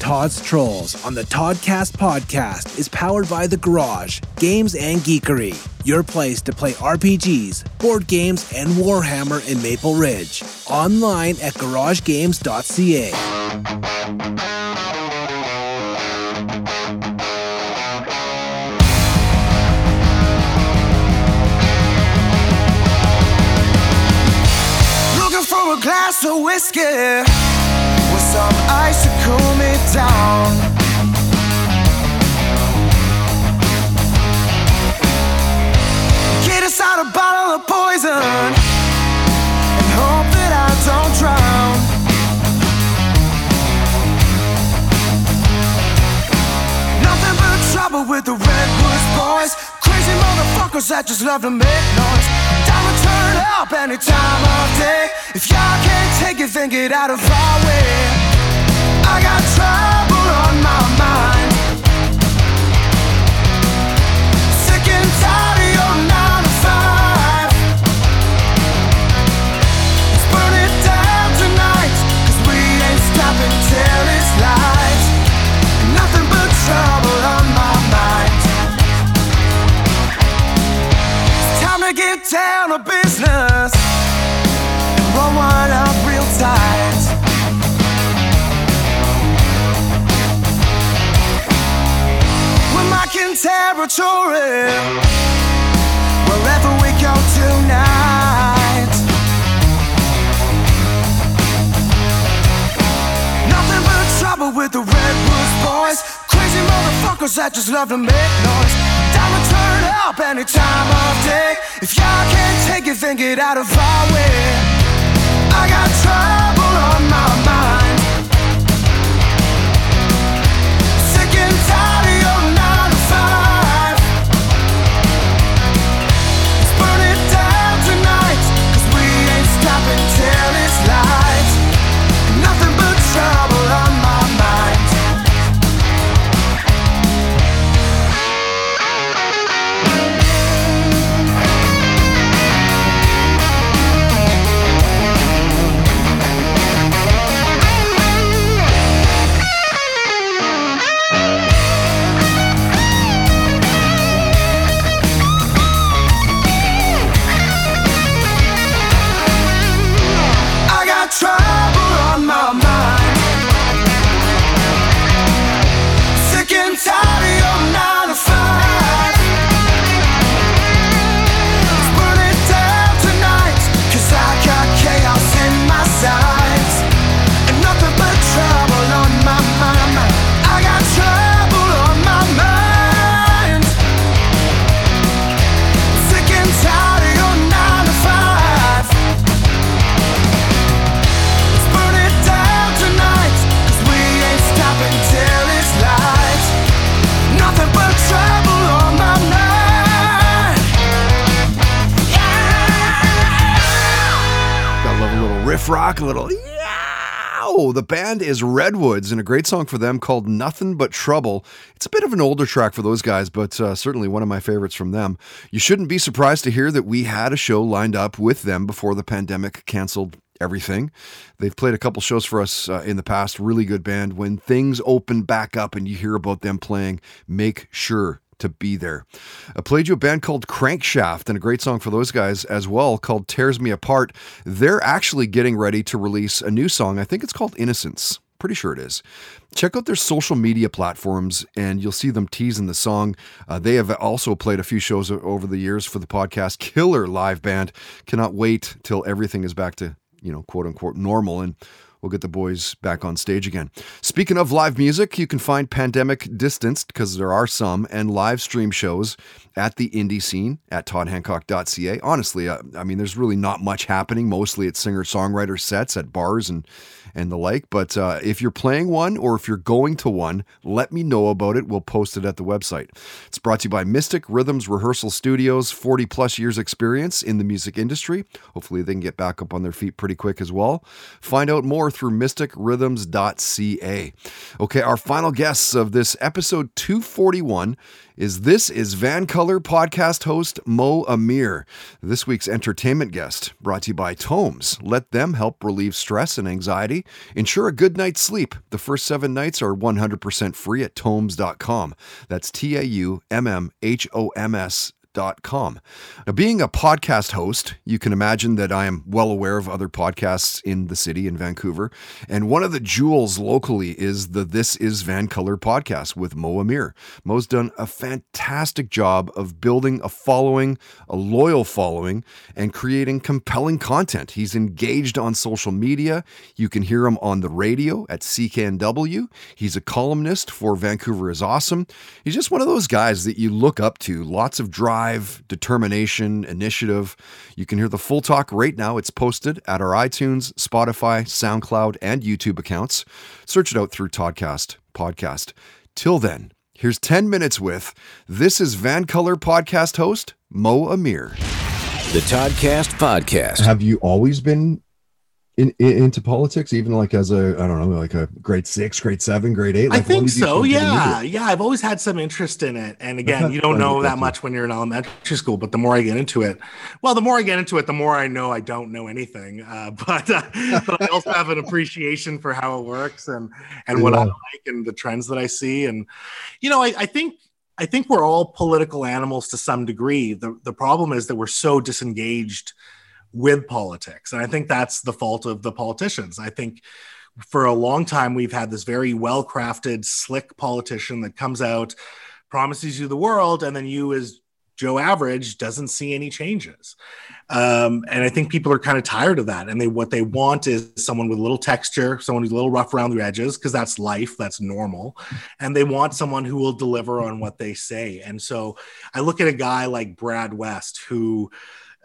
Todd's Trolls on the Toddcast podcast is powered by The Garage, Games and Geekery, your place to play RPGs, board games, and Warhammer in Maple Ridge. Online at garagegames.ca. Looking for a glass of whiskey with some ice cool me down. Get us out a bottle of poison and hope that I don't drown. Nothing but trouble with the Redwoods boys. Crazy motherfuckers that just love to make noise. To turn up any time of day. If y'all can't take it, then get out of our way. Down tonight, 'cause we ain't stopping till it's light. Nothing but trouble on my mind. Time to get down to business and roll one up real tight. We're territory wherever we go tonight. Nothing but trouble with the Redwoods boys. Crazy motherfuckers that just love to make noise. Down to turn up any time of day. If y'all can't take it, then get out of our way. I got trouble on my mind. Band is Redwoods, and a great song for them called Nothing But Trouble. It's a bit of an older track for those guys, but uh, certainly one of my favorites from them. You shouldn't be surprised to hear that we had a show lined up with them before the pandemic canceled everything. They've played a couple shows for us uh, in the past. Really good band. When things open back up and you hear about them playing, make sure to be there. I played you a band called Crankshaft and a great song for those guys as well called Tears Me Apart. They're actually getting ready to release a new song. I think it's called Innocence. Pretty sure it is. Check out their social media platforms and you'll see them teasing the song. Uh, they have also played a few shows over the years for the podcast. Killer live band. Cannot wait till everything is back to, you know, quote unquote normal. And we'll get the boys back on stage again. Speaking of live music, you can find Pandemic Distanced, because there are some, and live stream shows at the indie scene at toddhancock.ca. Honestly, uh, I mean, there's really not much happening. Mostly it's singer songwriter sets at bars and and the like. But uh, if you're playing one or if you're going to one, let me know about it. We'll post it at the website. It's brought to you by Mystic Rhythms Rehearsal Studios, 40 plus years experience in the music industry. Hopefully, they can get back up on their feet pretty quick as well. Find out more through mysticrhythms.ca. Okay, our final guests of this episode 241 is this is VANCOLOUR podcast host Mo Amir. This week's entertainment guest brought to you by Tomes. Let them help relieve stress and anxiety. Ensure a good night's sleep. The first seven nights are 100% free at tomes.com. That's T A U M M H O M S Com. Now, being a podcast host, you can imagine that I am well aware of other podcasts in the city in Vancouver. And one of the jewels locally is the This Is VANCOLOUR podcast with Mo Amir. Mo's done a fantastic job of building a following, a loyal following, and creating compelling content. He's engaged on social media. You can hear him on the radio at CKNW. He's a columnist for Vancouver is Awesome. He's just one of those guys that you look up to. Lots of drive drive, determination, initiative. You can hear the full talk right now. It's posted at our iTunes, Spotify, SoundCloud, and YouTube accounts. Search it out through Toddcast Podcast. Till then, here's 10 minutes with this is VANCOLOUR podcast host, Mo Amir. The Toddcast Podcast. Have you always been in, in, into politics, even like as a I don't know, like a grade six, grade seven, grade eight? Like I think so. Yeah, yeah. I've always had some interest in it, and again, you don't know that much when you're in elementary school. But the more I get into it, well, the more I get into it, the more I know I don't know anything. Uh, but uh, but I also have an appreciation for how it works and and what. I like and the trends that I see, and you know, I, I think I think we're all political animals to some degree. The the problem is that we're so disengaged with politics. And I think that's the fault of the politicians. I think for a long time, we've had this very well crafted, slick politician that comes out, promises you the world, and then you, as Joe Average, doesn't see any changes. Um, and I think people are kind of tired of that. And they what they want is someone with a little texture, someone who's a little rough around the edges, because that's life, that's normal. And they want someone who will deliver on what they say. And so I look at a guy like Brad West, who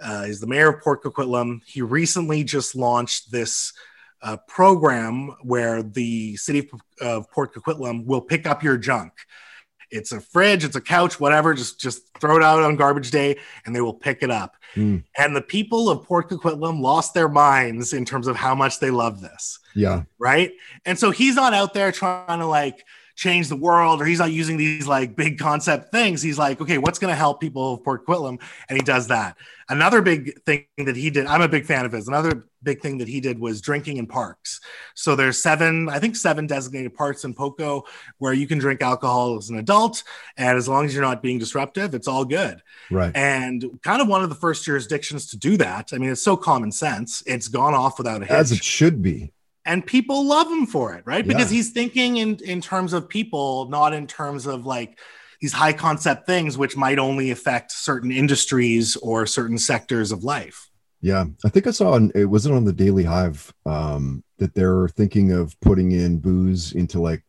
uh, he's the mayor of Port Coquitlam. He recently just launched this uh, program where the city of Port Coquitlam will pick up your junk. It's a fridge, it's a couch, whatever. Just just throw it out on garbage day, and they will pick it up. Mm. And the people of Port Coquitlam lost their minds in terms of how much they love this. Yeah. Right. And so he's not out there trying to like change the world or he's not using these like big concept things. He's like, okay, what's going to help people of Port Coquitlam? And he does that. Another big thing that he did, I'm a big fan of his. Another big thing that he did was drinking in parks. So there's seven, I think seven designated parks in Poco where you can drink alcohol as an adult. And as long as you're not being disruptive, it's all good. Right. And kind of one of the first jurisdictions to do that. I mean, it's so common sense. It's gone off without a hitch. As it should be and people love him for it, right? Because he's thinking in in terms of people, not in terms of like these high concept things which might only affect certain industries or certain sectors of life. Yeah, I think I saw it wasn't on the Daily Hive um, that they're thinking of putting in booze into like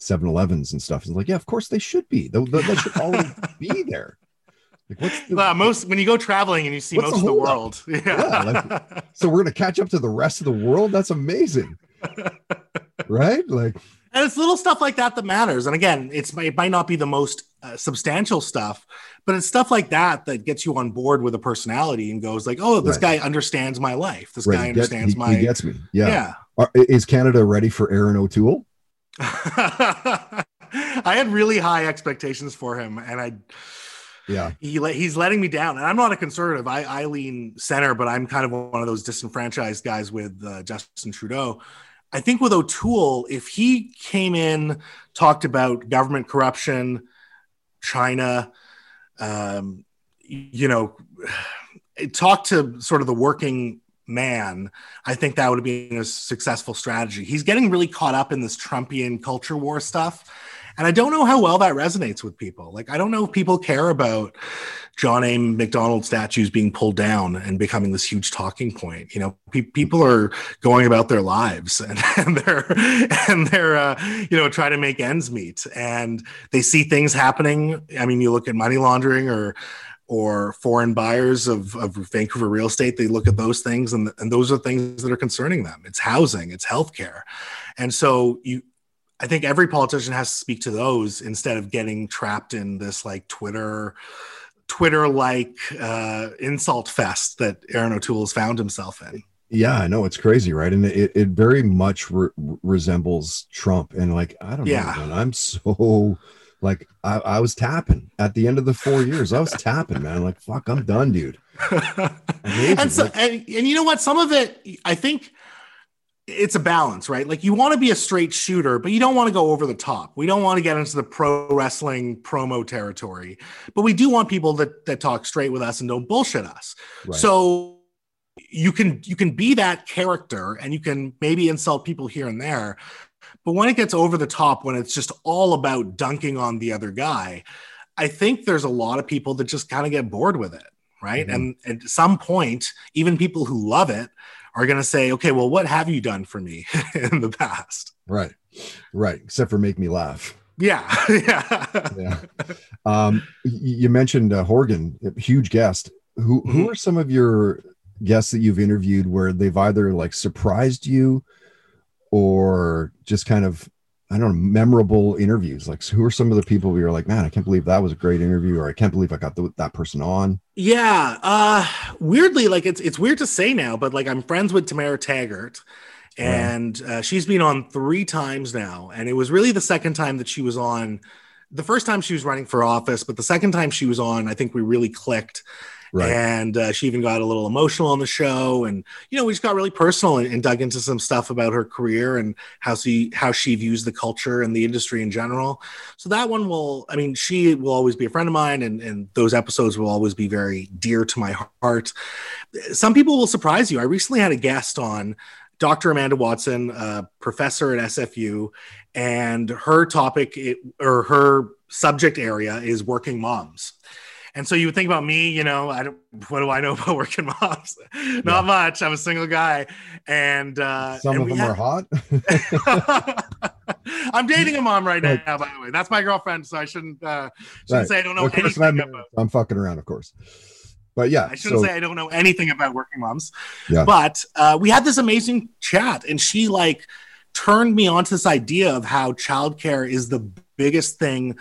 7-Elevens and stuff. And like, yeah, of course they should be. That, that should always be there. Like what's the, most when you go traveling and you see most the of the world. Yeah. yeah like, so we're gonna catch up to the rest of the world. That's amazing. right? Like And it's little stuff like that that matters. And again, it's it might not be the most uh, substantial stuff, but it's stuff like that that gets you on board with a personality and goes like, "Oh, this Right. guy understands my life. This Right, guy he get- understands he- my." he gets me. Yeah. Yeah. Are- is Canada ready for Erin O'Toole? I had really high expectations for him, and I Yeah. he le- he's letting me down. And I'm not a conservative. I, I lean center, but I'm kind of one of those disenfranchised guys with uh, Justin Trudeau. I think with O'Toole, if he came in, talked about government corruption, China, um, you know, talk to sort of the working man, I think that would have been a successful strategy. He's getting really caught up in this Trumpian culture war stuff. And I don't know how well that resonates with people. Like, I don't know if people care about John A. Macdonald statues being pulled down and becoming this huge talking point. You know, pe- people are going about their lives and, and they're and they're uh, you know trying to make ends meet, and they see things happening. I mean, you look at money laundering or or foreign buyers of, of Vancouver real estate, they look at those things and, and those are things that are concerning them. It's housing, it's healthcare. And so you I think every politician has to speak to those instead of getting trapped in this like Twitter Twitter like uh, insult fest that Erin O'Toole has found himself in. Yeah, I know it's crazy, right? And it, it very much re- resembles Trump. And like, I don't Yeah. know, man. I'm so like, I, I was tapping at the end of the four years. I was tapping, man. Like, fuck, I'm done, dude. And so Like, and, and you know what some of it i think it's a balance right like you want to be a straight shooter but you don't want to go over the top we don't want to get into the pro wrestling promo territory but we do want people that that talk straight with us and don't bullshit us Right. so you can you can be that character and you can maybe insult people here and there but when it gets over the top when it's just all about dunking on the other guy i think there's a lot of people that just kind of get bored with it right Mhm. and at some point even people who love it are going to say okay well what have you done for me in the past right, right. Except for make me laugh. yeah yeah Yeah. Um, you mentioned uh, Horgan, a huge guest. Who Mm-hmm. who are some of your guests that you've interviewed where they've either like surprised you or just kind of I don't know memorable interviews? Like, who are some of the people we you're like, man, I can't believe that was a great interview, or I can't believe I got the, that person on. Yeah, uh weirdly like it's it's weird to say now, but like I'm friends with Tamara Taggart and uh, she's been on 3 times now and it was really the second time that she was on the first time she was running for office, but the second time she was on, I think we really clicked. Right. And uh, she even got a little emotional on the show, and you know we just got really personal and, and dug into some stuff about her career and how she how she views the culture and the industry in general. So that one will, I mean, she will always be a friend of mine, and and those episodes will always be very dear to my heart. Some people will surprise you. I recently had a guest on. Dr. Amanda Watson, a professor at SFU, and her topic it, or her subject area is working moms. And so you would think about me, you know, I don't, what do I know about working moms? Not much. I'm a single guy, and uh, Some and of them had- are hot. I'm dating a mom right now, by the way. That's my girlfriend, so I shouldn't uh, shouldn't Right. say I don't know Of course, anything about. I'm fucking around, of course. But yeah, I shouldn't so- say I don't know anything about working moms. Yeah. But uh, we had this amazing chat, and she like turned me onto this idea of how childcare is the biggest thing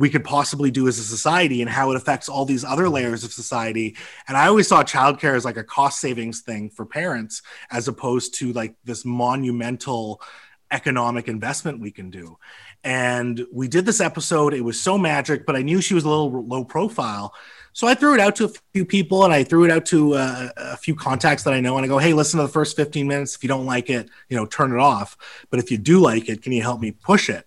we could possibly do as a society and how it affects all these other layers of society. And I always saw childcare as like a cost savings thing for parents as opposed to like this monumental economic investment we can do. And we did this episode. It was so magic, but I knew she was a little low profile. So I threw it out to a few people and I threw it out to uh, a few contacts that I know. And I go, hey, listen to the first 15 minutes. If you don't like it, you know, turn it off. But if you do like it, can you help me push it?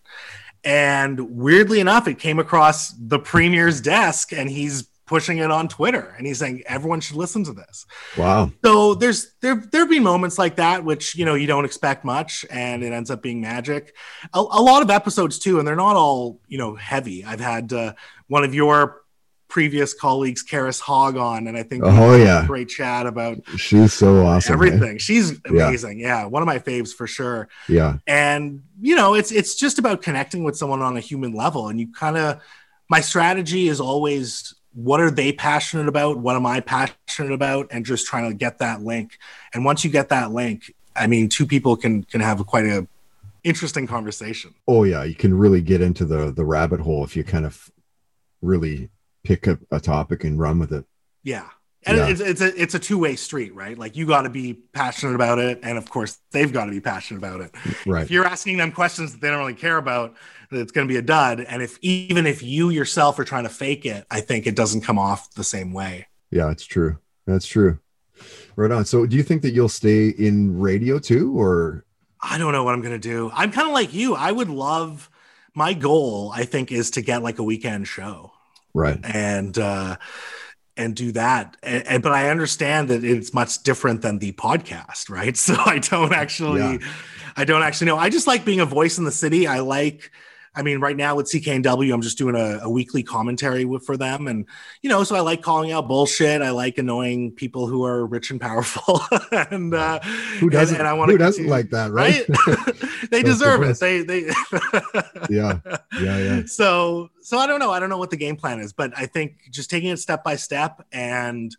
And weirdly enough, it came across the premier's desk and he's pushing it on Twitter and he's saying everyone should listen to this. wow. So there's there there've been moments like that which you know you don't expect much and it ends up being magic. A, a lot of episodes too, and they're not all you know heavy. I've had uh, one of your previous colleagues, Karis Hogg, on, and I think Oh, had a yeah. great chat about She's so awesome. man. everything. She's Yeah. amazing. Yeah, one of my faves for sure Yeah. and you know it's it's just about connecting with someone on a human level and you kind of my strategy is always what are they passionate about what am i passionate about and just trying to get that link and once you get that link i mean two people can can have quite a interesting conversation. Oh yeah, you can really get into the the rabbit hole if you kind of really pick up a topic and run with it. Yeah. And Yeah. it's it's a it's a two way street, right? Like you got to be passionate about it, and of course they've got to be passionate about it. Right. If you're asking them questions that they don't really care about, it's going to be a dud. And if even if you yourself are trying to fake it, I think it doesn't come off the same way. Yeah, it's true. That's true. Right on. So, do you think that you'll stay in radio too, or I don't know what I'm going to do. I'm kind of like you. I would love my goal, I think, is to get like a weekend show right? and uh and do that and, and- but i understand that it's much different than the podcast right so i don't actually Yeah. i don't actually know i just like being a voice in the city i like i mean right now with cknw i'm just doing a, a weekly commentary with, for them. And you know so i like calling out bullshit. I like annoying people who are rich and powerful. And uh Who doesn't? and, and i wanna, who doesn't like that, right? they That's the deserve it. they they yeah, yeah, yeah. so so i don't know. I don't know what the game plan is but i think just taking it step by step and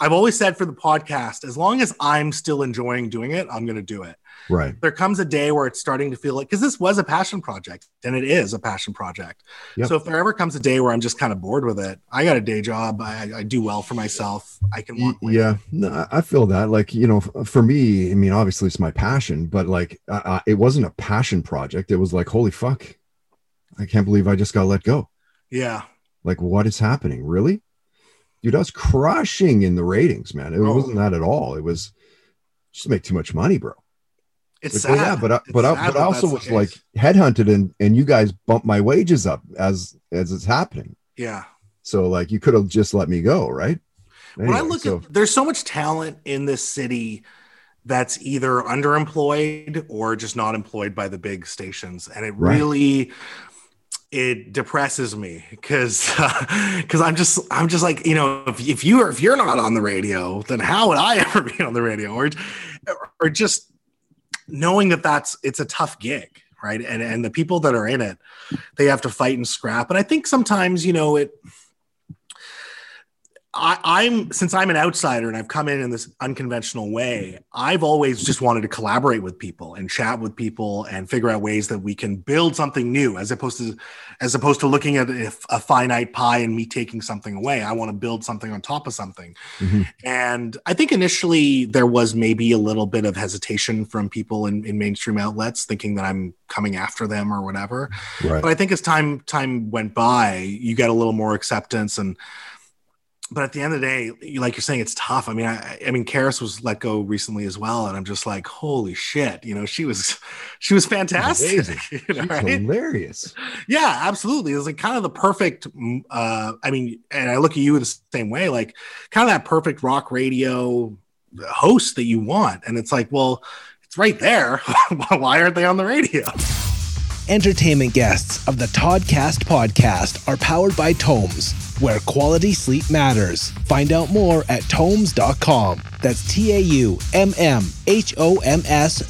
i've always said for the podcast as long as i'm still enjoying doing it i'm going to do it Right. there comes a day where it's starting to feel like because this was a passion project and it is a passion project Yep. so if there ever comes a day where i'm just kind of bored with it i got a day job i, I do well for myself i can walk. Yeah, no, I- feel that. Like, you know, for me, I mean, obviously it's my passion, but like, I, it wasn't a passion project. It was like, holy fuck, I can't believe I just got let go. yeah Like, what is happening? Really? Dude, I was crushing in the ratings, man. It Oh. wasn't that at all. It was just make too much money, bro. it's Like, sad yeah, but It's but I, but I also was like headhunted and and you guys bumped my wages up as as it's happening. yeah So like you could have just let me go, right? when I look so- at there's so much talent in this city that's either underemployed or just not employed by the big stations and it Right. really it depresses me because because i'm just i'm just like you know if, if you are if you're not on the radio then how would i ever be on the radio? Or or just knowing that that's it's a tough gig right? And and the people that are in it they have to fight and scrap. And i think sometimes you know it I, I'm since I'm an outsider and I've come in in this unconventional way. I've always just wanted to collaborate with people and chat with people and figure out ways that we can build something new, as opposed to as opposed to looking at a, a finite pie and me taking something away. I want to build something on top of something. Mhm. And I think initially there was maybe a little bit of hesitation from people in, in mainstream outlets, thinking that I'm coming after them or whatever. Right. But I think as time time went by, you get a little more acceptance and but at the end of the day, you- like you're saying, it's tough. I mean, I, I mean, Karis was let go recently as well, and I'm just like, holy shit! You know, she was, she was fantastic. You know, She's right? hilarious. Yeah, absolutely. It was like kind of the perfect. mm, Uh, I mean, and I look at you the same way, like kind of that perfect rock radio host that you want, and it's like, well, it's right there. Why aren't they on the radio? Entertainment guests of the Toddcast podcast are powered by Tomes, where quality sleep matters. Find out more at tomes.com. That's T A U M M H O M S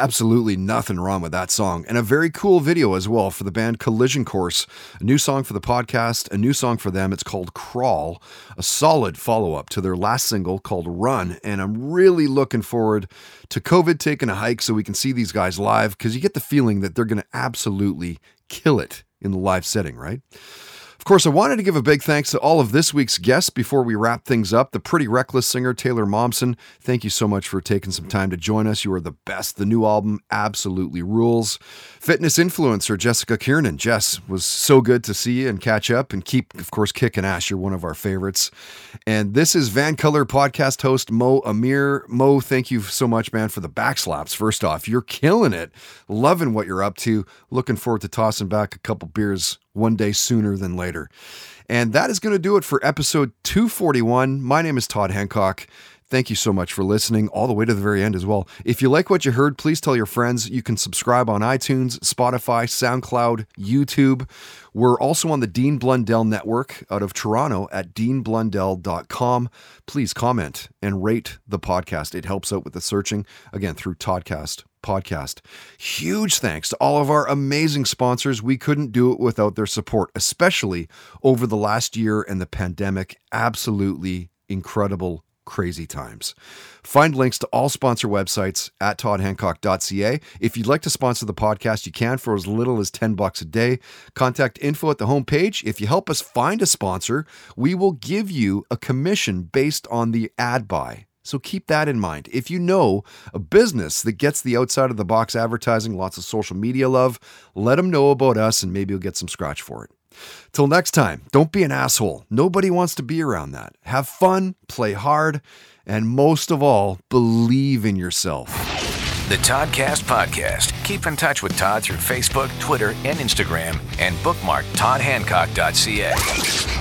absolutely nothing wrong with that song. And a very cool video as well for the band Collision Course. A new song for the podcast, a new song for them. It's called Crawl, a solid follow up to their last single called Run. And I'm really looking forward to COVID taking a hike so we can see these guys live because you get the feeling that they're going to absolutely kill it in the live setting, right? Of course, I wanted to give a big thanks to all of this week's guests before we wrap things up. The pretty reckless singer Taylor Momsen, thank you so much for taking some time to join us. You are the best. The new album absolutely rules. Fitness influencer Jessica Kiernan. Jess, was so good to see you and catch up and keep, of course, kicking ass. You're one of our favorites. And this is VANCOLOUR podcast host Mo Amir. Mo, thank you so much, man, for the backslaps. First off, you're killing it. Loving what you're up to. Looking forward to tossing back a couple beers one day sooner than later. And that is going to do it for episode 241. My name is Todd Hancock. Thank you so much for listening all the way to the very end as well. If you like what you heard, please tell your friends. You can subscribe on iTunes, Spotify, SoundCloud, YouTube. We're also on the Dean Blundell Network out of Toronto at deanblundell.com. Please comment and rate the podcast. It helps out with the searching, again, through Toddcast podcast. Huge thanks to all of our amazing sponsors. We couldn't do it without their support, especially over the last year and the pandemic. Absolutely incredible crazy times. Find links to all sponsor websites at toddhancock.ca. If you'd like to sponsor the podcast, you can for as little as 10 bucks a day. Contact info at the homepage. If you help us find a sponsor, we will give you a commission based on the ad buy. So keep that in mind. If you know a business that gets the outside of the box advertising, lots of social media love, let them know about us and maybe you'll get some scratch for it. Till next time, don't be an asshole. Nobody wants to be around that. Have fun, play hard, and most of all, believe in yourself. The Toddcast Podcast. Keep in touch with Todd through Facebook, Twitter, and Instagram, and bookmark toddhancock.ca.